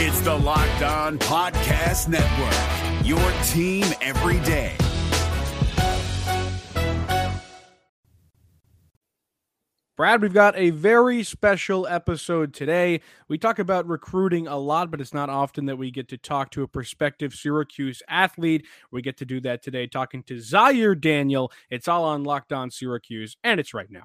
It's the Locked On Podcast Network, your team every day. Brad, we've got a very special episode today. We talk about recruiting a lot, but it's not often that we get to talk to a prospective Syracuse athlete. We get to do that today, talking to Zyir Daniel. It's all on Locked On Syracuse, and it's right now.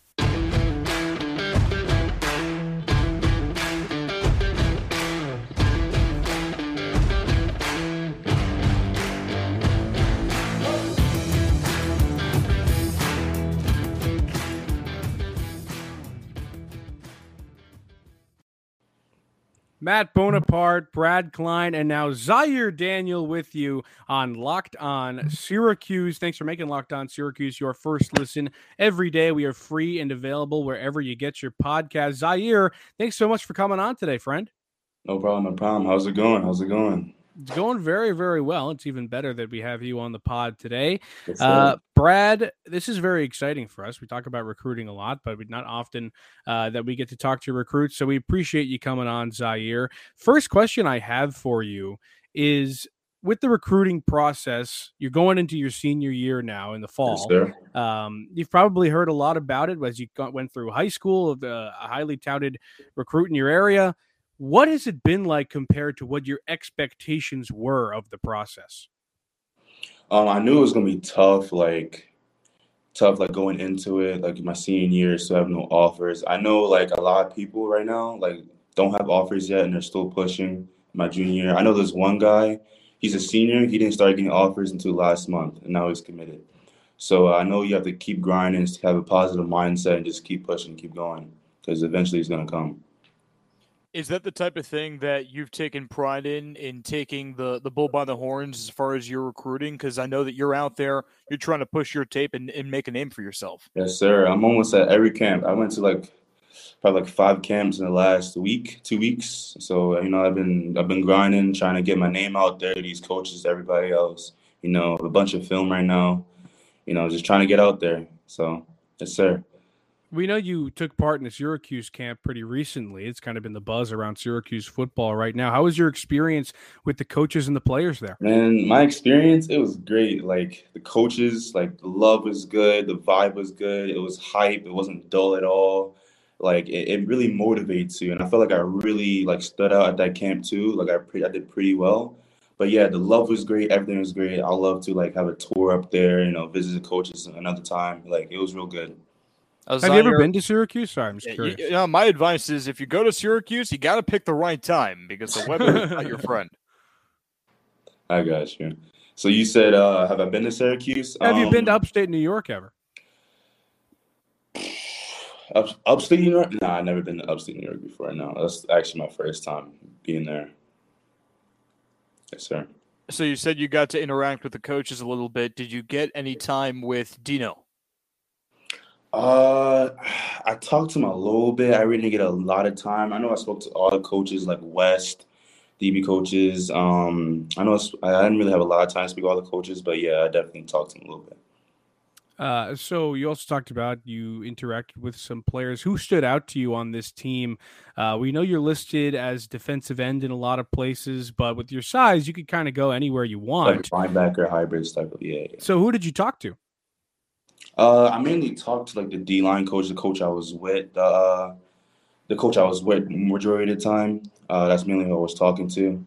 Matt Bonaparte, Brad Klein, and now Zyir Daniel with you on Locked On Syracuse. Thanks for making Locked On Syracuse your first listen every day. We are free and available wherever you get your podcast. Zyir, thanks so much for coming on today, friend. No problem, no problem. How's it going? How's it going? It's going very, very well. It's even better that we have you on the pod today. Uh, Brad, this is very exciting for us. We talk about recruiting a lot, but not often uh, that we get to talk to recruits. So we appreciate you coming on, Zyir. First question I have for you is with the recruiting process, you're going into your senior year now in the fall. Yes, um, you've probably heard a lot about it as you got, went through high school, of the highly touted recruit in your area. What has it been like compared to what your expectations were of the process? Um, I knew it was gonna be tough, like tough, like going into it, like my senior year, so I have no offers. I know like a lot of people right now, like don't have offers yet, and they're still pushing. My junior year, I know there's one guy. He's a senior. He didn't start getting offers until last month, and now he's committed. So uh, I know you have to keep grinding, and have a positive mindset, and just keep pushing, keep going, because eventually it's gonna come. Is that the type of thing that you've taken pride in in taking the the bull by the horns as far as your recruiting? Because I know that you're out there, you're trying to push your tape and, and make a name for yourself. Yes, sir. I'm almost at every camp. I went to like probably like five camps in the last week, two weeks. So you know, I've been I've been grinding, trying to get my name out there. to These coaches, everybody else. You know, a bunch of film right now. You know, just trying to get out there. So yes, sir. We know you took part in the Syracuse camp pretty recently. It's kind of been the buzz around Syracuse football right now. How was your experience with the coaches and the players there? Man, my experience, it was great. Like the coaches, like the love was good, the vibe was good, it was hype, it wasn't dull at all. Like it, it really motivates you. And I felt like I really like stood out at that camp too. Like I pre- I did pretty well. But yeah, the love was great, everything was great. I love to like have a tour up there, you know, visit the coaches another time. Like it was real good. Have you ever been to Syracuse? Sorry, I'm just curious. You know, my advice is if you go to Syracuse, you got to pick the right time because the weather is not your friend. I got you. So you said, uh, have I been to Syracuse? Have um, you been to Um, upstate New York ever? up, upstate New York? Nah, I've never been to upstate New York before. No, that's actually my first time being there. Yes, sir. So you said you got to interact with the coaches a little bit. Did you get any time with Dino? Uh, I talked to him a little bit. I really didn't get a lot of time. I know I spoke to all the coaches like West, DB coaches. Um, I know I didn't really have a lot of time to speak to all the coaches, but yeah, I definitely talked to him a little bit. Uh, so you also talked about you interacted with some players who stood out to you on this team. Uh, we know you're listed as defensive end in a lot of places, but with your size, you could kind of go anywhere you want. Like linebacker, hybrids type of yeah. yeah. So who did you talk to? Uh, I mainly talked to like the D line coach, the coach I was with, the uh, the coach I was with majority of the time. Uh, that's mainly who I was talking to,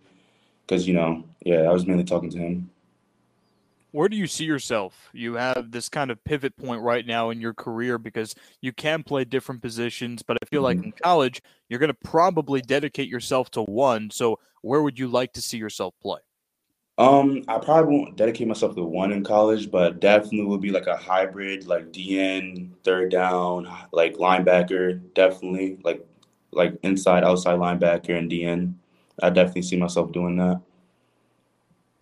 because you know, yeah, I was mainly talking to him. Where do you see yourself? You have this kind of pivot point right now in your career because you can play different positions, but I feel like Mhm. in college, you're going to probably dedicate yourself to one. So, where would you like to see yourself play? Um, I probably won't dedicate myself to one in college, but definitely will be like a hybrid, like DN, third down, like linebacker, definitely like like inside, outside linebacker and DN. I definitely see myself doing that.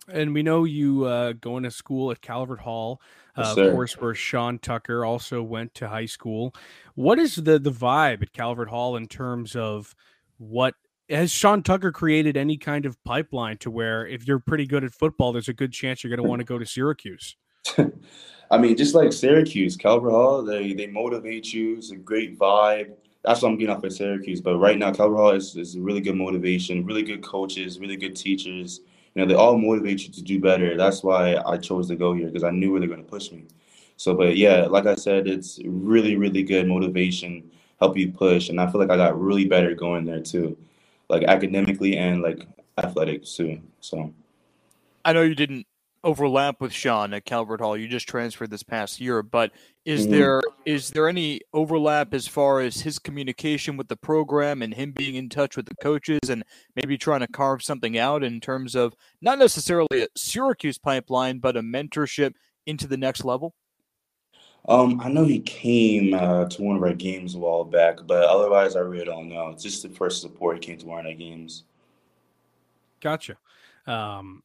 And we know you uh, going to school at Calvert Hall, Yes, uh, of course, where Sean Tucker also went to high school. What is the the vibe at Calvert Hall in terms of what has Sean Tucker created any kind of pipeline to where if you're pretty good at football, there's a good chance you're going to want to go to Syracuse? I mean, just like Syracuse, Calvert Hall, they they motivate you. It's a great vibe. That's what I'm getting off of Syracuse. But right now, Calvert Hall is, is really good motivation, really good coaches, really good teachers. You know, they all motivate you to do better. That's why I chose to go here because I knew where they're going to push me. So, but yeah, like I said, it's really, really good motivation, help you push. And I feel like I got really better going there too, like academically and like athletics too. So I know you didn't overlap with Sean at Calvert Hall. You just transferred this past year, but is Mhm. there is there any overlap as far as his communication with the program and him being in touch with the coaches and maybe trying to carve something out in terms of not necessarily a Syracuse pipeline, but a mentorship into the next level? Um, I know he came uh, to one of our games a while back, but otherwise, I really don't know. It's just the first support he came to one of our games. Gotcha. Um,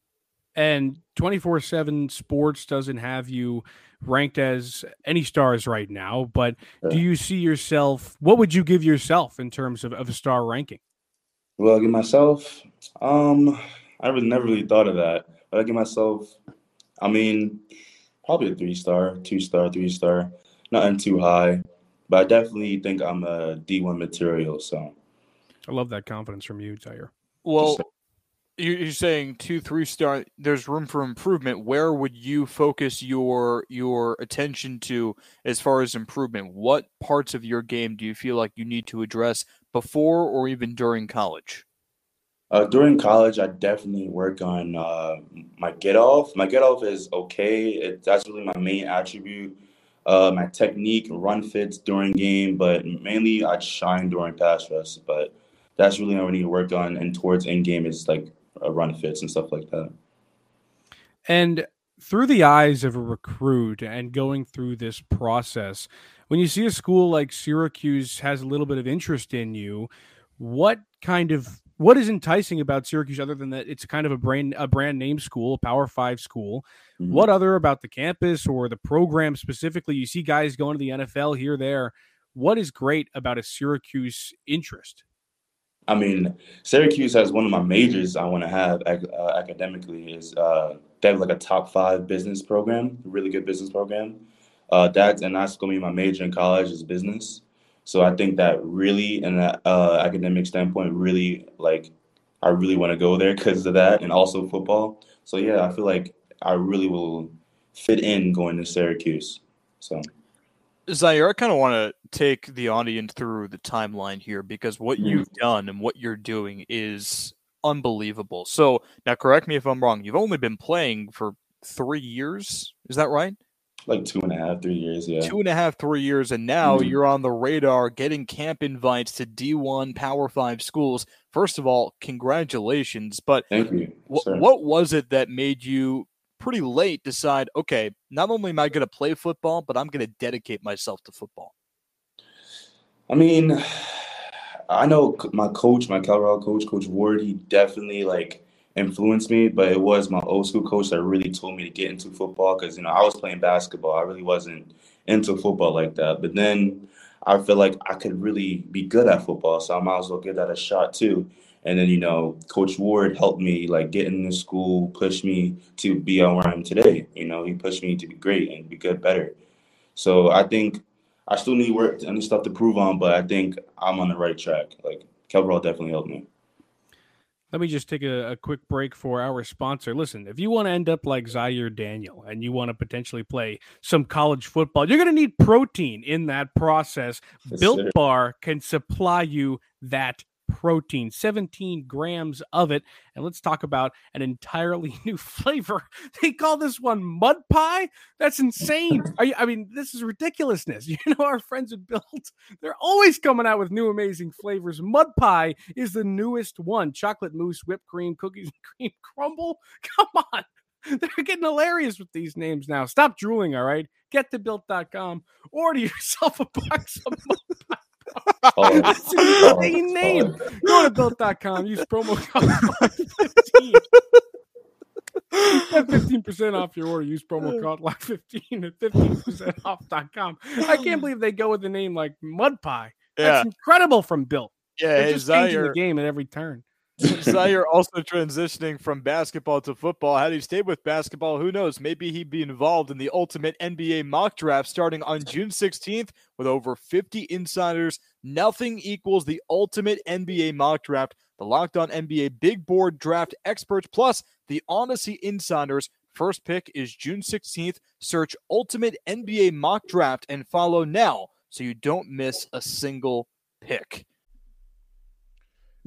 and 24 7 sports doesn't have you ranked as any stars right now, but do you see yourself? What would you give yourself in terms of, of a star ranking? Well, I give myself, um, I really never really thought of that, but I give myself, I mean, probably a three star, two star, three star, nothing too high, but I definitely think I'm a D1 material. So I love that confidence from you, Zyir. Well, you're saying two, three star. There's room for improvement. Where would you focus your your attention to as far as improvement? What parts of your game do you feel like you need to address before or even during college? Uh, during college, I definitely work on uh, my get off. My get off is okay. It, that's really my main attribute. Uh, my technique, run fits during game, but mainly I shine during pass rush. But that's really what I need to work on. And towards end game is like uh, run fits and stuff like that. And through the eyes of a recruit and going through this process, when you see a school like Syracuse has a little bit of interest in you, what kind of what is enticing about Syracuse other than that it's kind of a brand a brand name school, a Power 5 school? Mhm. What other about the campus or the program specifically? You see guys going to the NFL here there. What is great about a Syracuse interest? I mean, Syracuse has one of my majors I want to have uh, academically is uh, they have like a top five business program, really good business program. Uh, that's and that's gonna be my major in college is business. So I think that really, in that uh, academic standpoint, really like I really want to go there because of that, and also football. So yeah, I feel like I really will fit in going to Syracuse. So Zyir, I kind of want to take the audience through the timeline here because what Mhm. you've done and what you're doing is unbelievable. So now, correct me if I'm wrong. You've only been playing for three years. Is that right? Like two and a half, three years, yeah. Two and a half, three years, and now Mhm. you're on the radar, getting camp invites to D1 Power Five schools. First of all, congratulations! But Thank you. What, what was it that made you pretty late decide, okay, not only am I going to play football, but I'm going to dedicate myself to football? I mean, I know my coach, my Colorado coach, Coach Ward, he definitely like influenced me, but it was my old school coach that really told me to get into football because, you know, I was playing basketball. I really wasn't into football like that. But then I feel like I could really be good at football, so I might as well give that a shot too. And then, you know, Coach Ward helped me like get into school, push me to be where I am today. You know, he pushed me to be great and be good, better. So I think I still need work and stuff to prove on, but I think I'm on the right track. Like Calvert Hall definitely helped me. Let me just take a, a quick break for our sponsor. Listen, if you want to end up like Zyir Daniel and you want to potentially play some college football, you're going to need protein in that process. Yes, Built sir. Bar can supply you that protein, 17 grams of it. And let's talk about an entirely new flavor. They call this one mud pie. That's insane. You, I mean, this is ridiculousness. You know, our friends at Built, they're always coming out with new amazing flavors. Mud pie is the newest one. Chocolate mousse, whipped cream, cookies and cream crumble. Come on. They're getting hilarious with these names now. Stop drooling, all right? Get to built.com. Order yourself a box of mud. Oh, That's an oh, name. Go to built.com. Use promo code 15 Get 15% off your order. Use promo code LOCK15 at 15% off.com. I can't believe they go with a name like Mud Pie. That's incredible from Built. Yeah, They're hey, just changing the game at every turn. Zyir also transitioning from basketball to football. Had he stayed with basketball, who knows? Maybe he'd be involved in the ultimate NBA mock draft starting on June 16th with over 50 insiders. Nothing equals the ultimate NBA mock draft. The Locked On NBA Big Board Draft Experts plus the Audacy Insiders. First pick is June 16th. Search Ultimate NBA Mock Draft and follow now so you don't miss a single pick.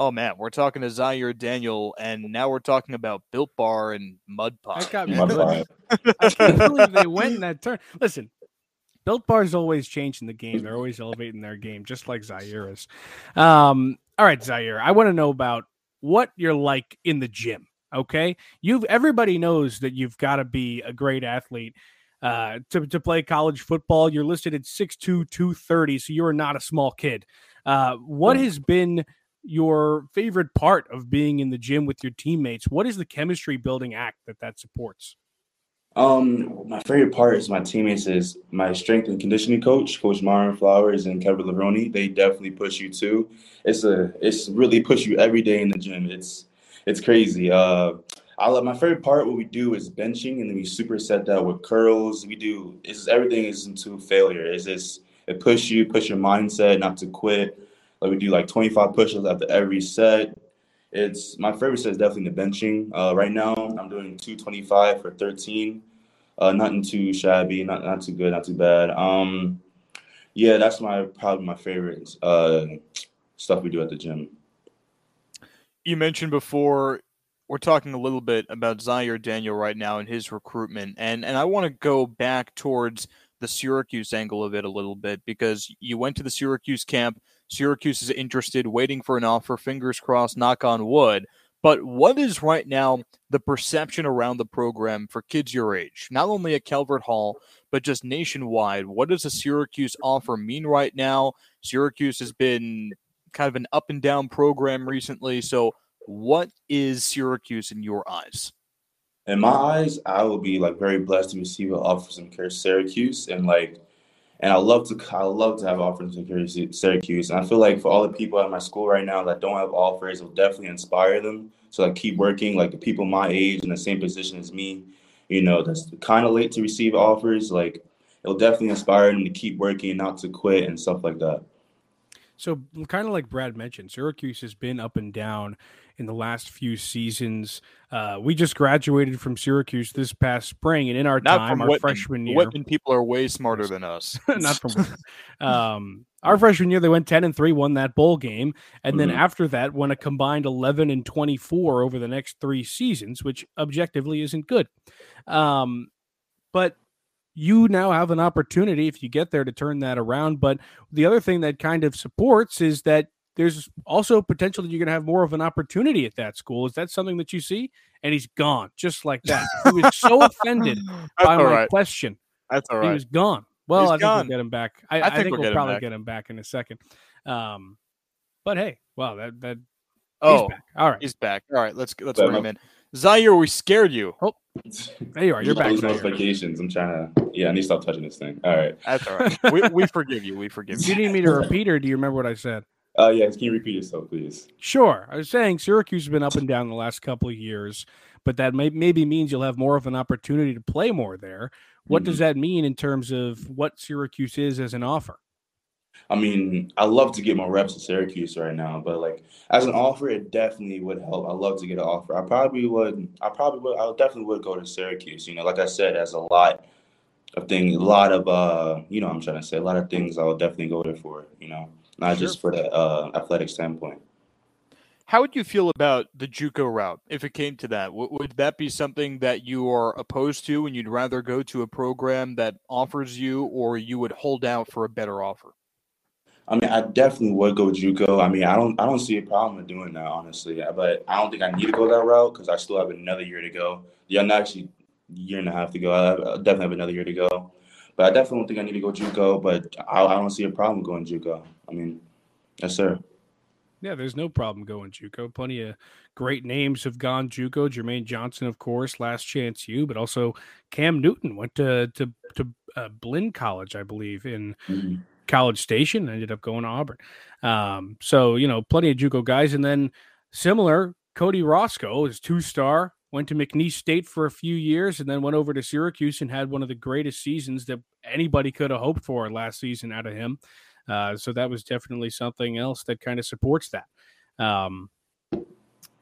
Oh man, we're talking to Zyir Daniel, and now we're talking about Built Bar and Mud Pie. That got me. My I can't believe they went in that turn. Listen, Built Bar's always changing the game. They're always elevating their game, just like Zyir is. Um, all right, Zyir, I want to know about what you're like in the gym. Okay, you've everybody knows that you've got to be a great athlete uh, to to play college football. You're listed at 6'2", 230, so you are not a small kid. Uh, what has been your favorite part of being in the gym with your teammates? What is the chemistry building act that that supports? Um, my favorite part is my teammates is my strength and conditioning coach, Coach Myron Flowers and Kevin Lavroni. They definitely push you too. It's a it's really push you every day in the gym. It's it's crazy. Uh, I love my favorite part. What we do is benching, and then we superset that with curls. We do it's everything is into failure. It's just it push you, push your mindset not to quit. Like we do like 25 push-ups after every set. It's my favorite set is definitely the benching. Uh, right now, I'm doing 225 for 13. Uh, nothing too shabby, not not too good, not too bad. Um, yeah, that's my probably my favorite uh, stuff we do at the gym. You mentioned before we're talking a little bit about Zyir Daniel right now and his recruitment, and and I want to go back towards the Syracuse angle of it a little bit because you went to the Syracuse camp. Syracuse is interested, waiting for an offer. Fingers crossed, knock on wood. But what is right now the perception around the program for kids your age, not only at Calvert Hall, but just nationwide? What does a Syracuse offer mean right now? Syracuse has been kind of an up and down program recently. So, what is Syracuse in your eyes? In my eyes, I will be like very blessed to receive an offer from Syracuse, and like, and I love to I love to have offers from Syracuse, and I feel like for all the people at my school right now that don't have offers, will definitely inspire them to like keep working. Like the people my age in the same position as me, you know, that's kind of late to receive offers. Like it'll definitely inspire them to keep working, not to quit, and stuff like that. So, kind of like Brad mentioned, Syracuse has been up and down in the last few seasons. Uh, we just graduated from Syracuse this past spring, and in our Not time, our Whitman. freshman year, Whitman people are way smarter than us. not from um, our freshman year, they went ten and three, won that bowl game, and then Mhm. after that, won a combined eleven and twenty four over the next three seasons, which objectively isn't good. Um, but you now have an opportunity if you get there to turn that around. But the other thing that kind of supports is that there's also potential that you're going to have more of an opportunity at that school. Is that something that you see? And he's gone just like that. He was so offended by my right. question. That's all He was gone. Well, He's I think gone. we'll get him back. I, I I think think, we'll we'll, get probably back. get him back in a second. Um, but hey, wow, that that oh, he's back. All right, he's back. All right, let's let's bring him in. Zyir, we scared you. Oh, there you are. You're back. notifications. I'm trying to. Yeah, I need to stop touching this thing. All right. That's all right. we, we forgive you. We forgive Do you you. need me to repeat, or do you remember what I said? Uh, yeah. Can you repeat yourself, please? Sure. I was saying Syracuse has been up and down the last couple of years, but that may, maybe means you'll have more of an opportunity to play more there. What does that mean in terms of what Syracuse is as an offer? I mean, I love to get more reps at Syracuse right now, but like as an offer, it definitely would help. I love to get an offer. I probably would. I probably would. I definitely would go to Syracuse. You know, like I said, as a lot of things, a lot of uh, you know, I'm trying to say a lot of things. I would definitely go there for. You know, not just for the uh, athletic standpoint. How would you feel about the JUCO route if it came to that? Would that be something that you are opposed to, and you'd rather go to a program that offers you, or you would hold out for a better offer? I mean, I definitely would go JUCO. I mean, I don't, I don't see a problem with doing that, honestly. But I don't think I need to go that route because I still have another year to go. Yeah, not actually year and a half to go. I definitely have another year to go. But I definitely don't think I need to go JUCO. But I, I don't see a problem going JUCO. I mean, yes, sir. Yeah, there's no problem going JUCO. Plenty of great names have gone JUCO. Jermaine Johnson, of course, Last Chance U, but also Cam Newton went to to to uh, Blinn College, I believe, in mm-hmm. College Station. Ended up going to Auburn. Um, so you know, plenty of JUCO guys, and then similar, Cody Roscoe is two star. Went to McNeese State for a few years, and then went over to Syracuse and had one of the greatest seasons that anybody could have hoped for last season out of him. Uh, so that was definitely something else that kind of supports that. Um,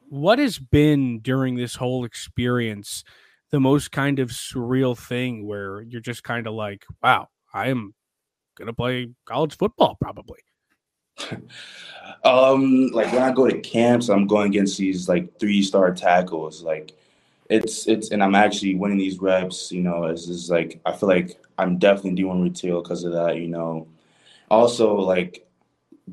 what has been during this whole experience the most kind of surreal thing where you're just kind of like, wow, I am gonna play college football probably. um, like when I go to camps, I'm going against these like three star tackles. Like it's it's and I'm actually winning these reps. You know, it's just like I feel like I'm definitely doing retail because of that. You know, also like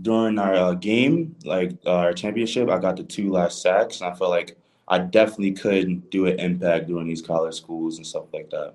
during our uh, game, like uh, our championship, I got the two last sacks, and I feel like I definitely could do an impact during these college schools and stuff like that.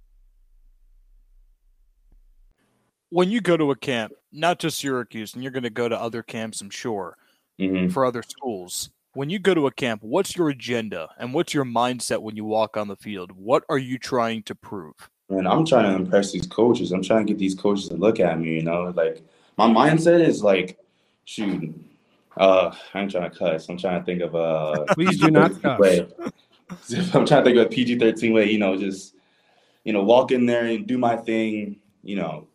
when you go to a camp, not just Syracuse, and you're going to go to other camps, I'm sure, mm-hmm. for other schools. When you go to a camp, what's your agenda and what's your mindset when you walk on the field? What are you trying to prove? And I'm trying to impress these coaches. I'm trying to get these coaches to look at me. You know, like my mindset is like, shoot, uh, I'm trying to cuss. I'm trying to think of a. Please do not cuss. Way. I'm trying to think of a PG-13 way. You know, just you know, walk in there and do my thing. You know,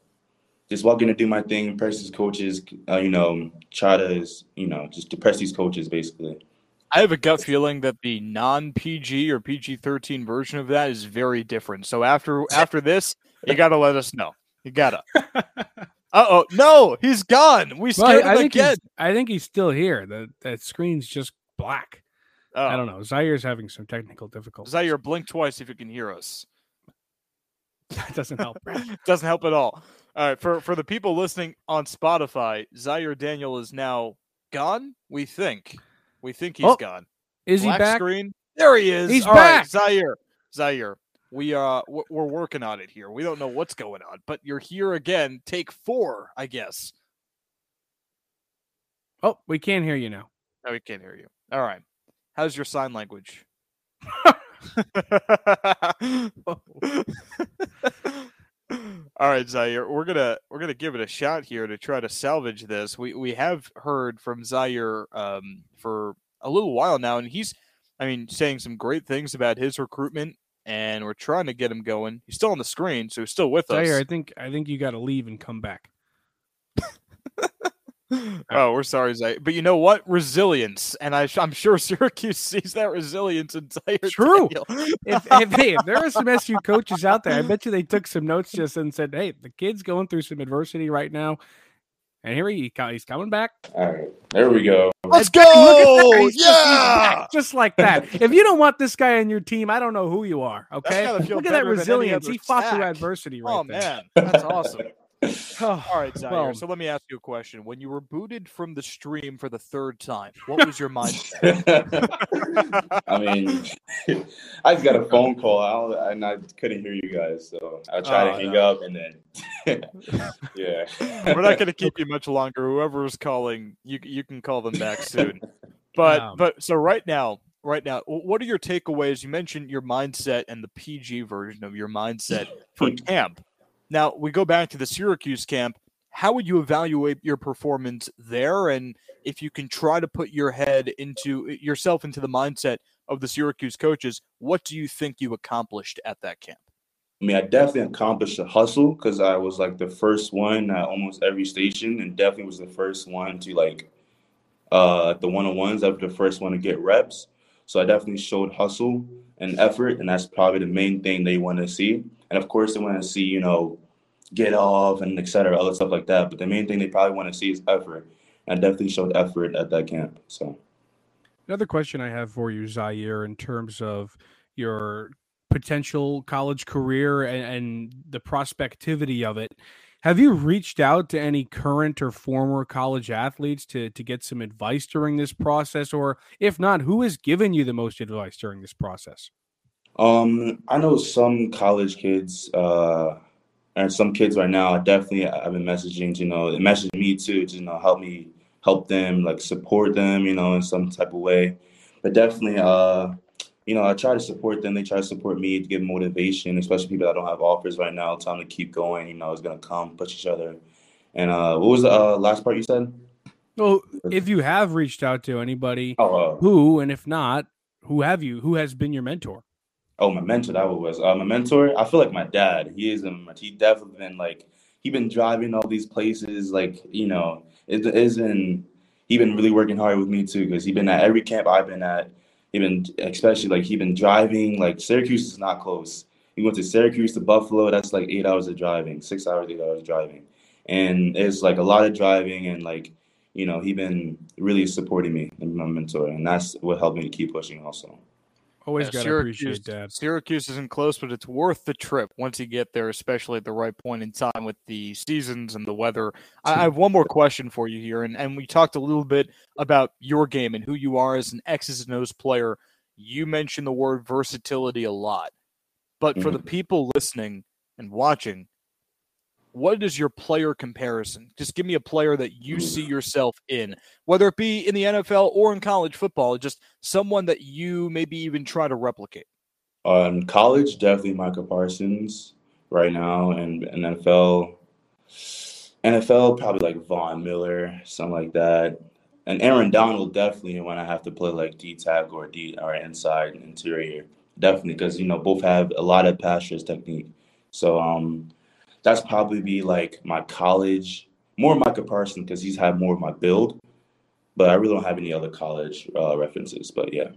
just walking to do my thing, press these coaches, uh, you know, try to, you know, just depress these coaches basically. I have a gut feeling that the non PG or PG 13 version of that is very different. So after after this, you got to let us know. You got to. Uh oh, no, he's gone. We scared well, I think again. I think he's still here. The that screen's just black. Oh. I don't know. Zyir's having some technical difficulties. Zyir, blink twice if you can hear us. That doesn't help. doesn't help at all. All right, for for the people listening on Spotify, Zyir Daniel is now gone. We think, we think he's oh, gone. Is Black he back? Screen. There he is. He's All back. Right, Zyir, Zyir. We uh we're working on it here. We don't know what's going on, but you're here again. Take four, I guess. Oh, we can't hear you now. No, we can't hear you. All right. How's your sign language? All right, Zyir, we're gonna we're gonna give it a shot here to try to salvage this. We we have heard from Zyir um, for a little while now, and he's, I mean, saying some great things about his recruitment, and we're trying to get him going. He's still on the screen, so he's still with Zyir, us. Zyir, I think I think you got to leave and come back. Oh, we're sorry, Zay. But you know what? Resilience, and I, am sure Syracuse sees that resilience in Zyir. True. if, if, hey, if there are some SU coaches out there, I bet you they took some notes just and said, "Hey, the kid's going through some adversity right now." And here he he's coming back. All right, there we go. Let's go! He's yeah, just, just, like that. if you don't want this guy on your team, I don't know who you are. Okay, look at that resilience. He fought through adversity oh, right oh, there. man, that's awesome. All right, Zyir. Well, so let me ask you a question. When you were booted from the stream for the third time, what was your mindset? I mean, I just got a phone call and I couldn't hear you guys, so I tried oh, to hang no. up and then, yeah. We're not going to keep you much longer. Whoever is calling, you you can call them back soon. But um, but so right now, right now, what are your takeaways? You mentioned your mindset and the PG version of your mindset for camp. Now we go back to the Syracuse camp. How would you evaluate your performance there? And if you can try to put your head into yourself into the mindset of the Syracuse coaches, what do you think you accomplished at that camp? I mean, I definitely accomplished the hustle because I was like the first one at almost every station, and definitely was the first one to like uh the one on ones. I was the first one to get reps, so I definitely showed hustle and effort, and that's probably the main thing they want to see. And of course, they want to see you know get off and etc. other stuff like that. But the main thing they probably want to see is effort. And I definitely showed effort at that camp. So another question I have for you, Zyir, in terms of your potential college career and, and the prospectivity of it. Have you reached out to any current or former college athletes to to get some advice during this process, or if not, who has given you the most advice during this process? Um, I know some college kids, uh, and some kids right now. Definitely, I've been messaging. You know, message me too. To, you know, help me help them, like support them. You know, in some type of way. But definitely, uh, you know, I try to support them. They try to support me to give motivation, especially people that don't have offers right now. Time to keep going. You know, it's gonna come. Push each other. And uh, what was the uh, last part you said? Well, if you have reached out to anybody, oh, uh, who, and if not, who have you? Who has been your mentor? Oh, my mentor. That was uh, my mentor. I feel like my dad. He is a. He definitely been like he been driving all these places. Like you know, it isn't. He been really working hard with me too because he been at every camp I've been at even especially like he been driving. Like Syracuse is not close. He went to Syracuse to Buffalo. That's like eight hours of driving, six hours, eight hours of driving, and it's like a lot of driving and like you know he been really supporting me and my mentor, and that's what helped me to keep pushing also. Always yeah, gotta Syracuse, appreciate that. Syracuse isn't close, but it's worth the trip once you get there, especially at the right point in time with the seasons and the weather. I, I have one more question for you here, and, and we talked a little bit about your game and who you are as an X's and O's player. You mentioned the word versatility a lot, but for mm-hmm. the people listening and watching, what is your player comparison? Just give me a player that you see yourself in, whether it be in the NFL or in college football, just someone that you maybe even try to replicate. On um, college, definitely Micah Parsons right now, and, and NFL, NFL probably like Von Miller, something like that. And Aaron Donald definitely when I have to play like D tag or D or inside interior, definitely because you know both have a lot of pass technique. So um, that's probably be like my college, more Micah Parsons because he's had more of my build. But I really don't have any other college uh, references. But yeah.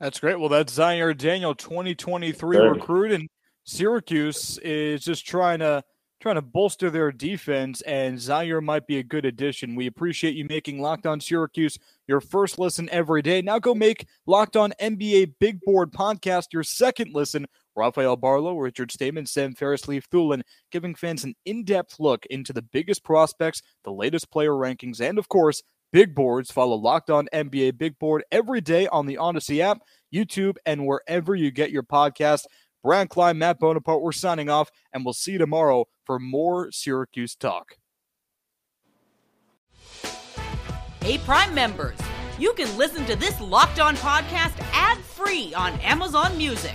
That's great. Well, that's Zyir Daniel, 2023 sure. recruit, and Syracuse is just trying to trying to bolster their defense, and Zaire might be a good addition. We appreciate you making Locked On Syracuse your first listen every day. Now go make Locked On NBA Big Board podcast your second listen Rafael Barlowe, Richard Stayman, Sam Ferris, Leif Thulin, giving fans an in depth look into the biggest prospects, the latest player rankings, and of course, big boards. Follow Locked On NBA Big Board every day on the Audacy app, YouTube, and wherever you get your podcast. Brad Klein, Matt Bonaparte, we're signing off, and we'll see you tomorrow for more Syracuse talk. Hey, Prime members, you can listen to this Locked On podcast ad free on Amazon Music.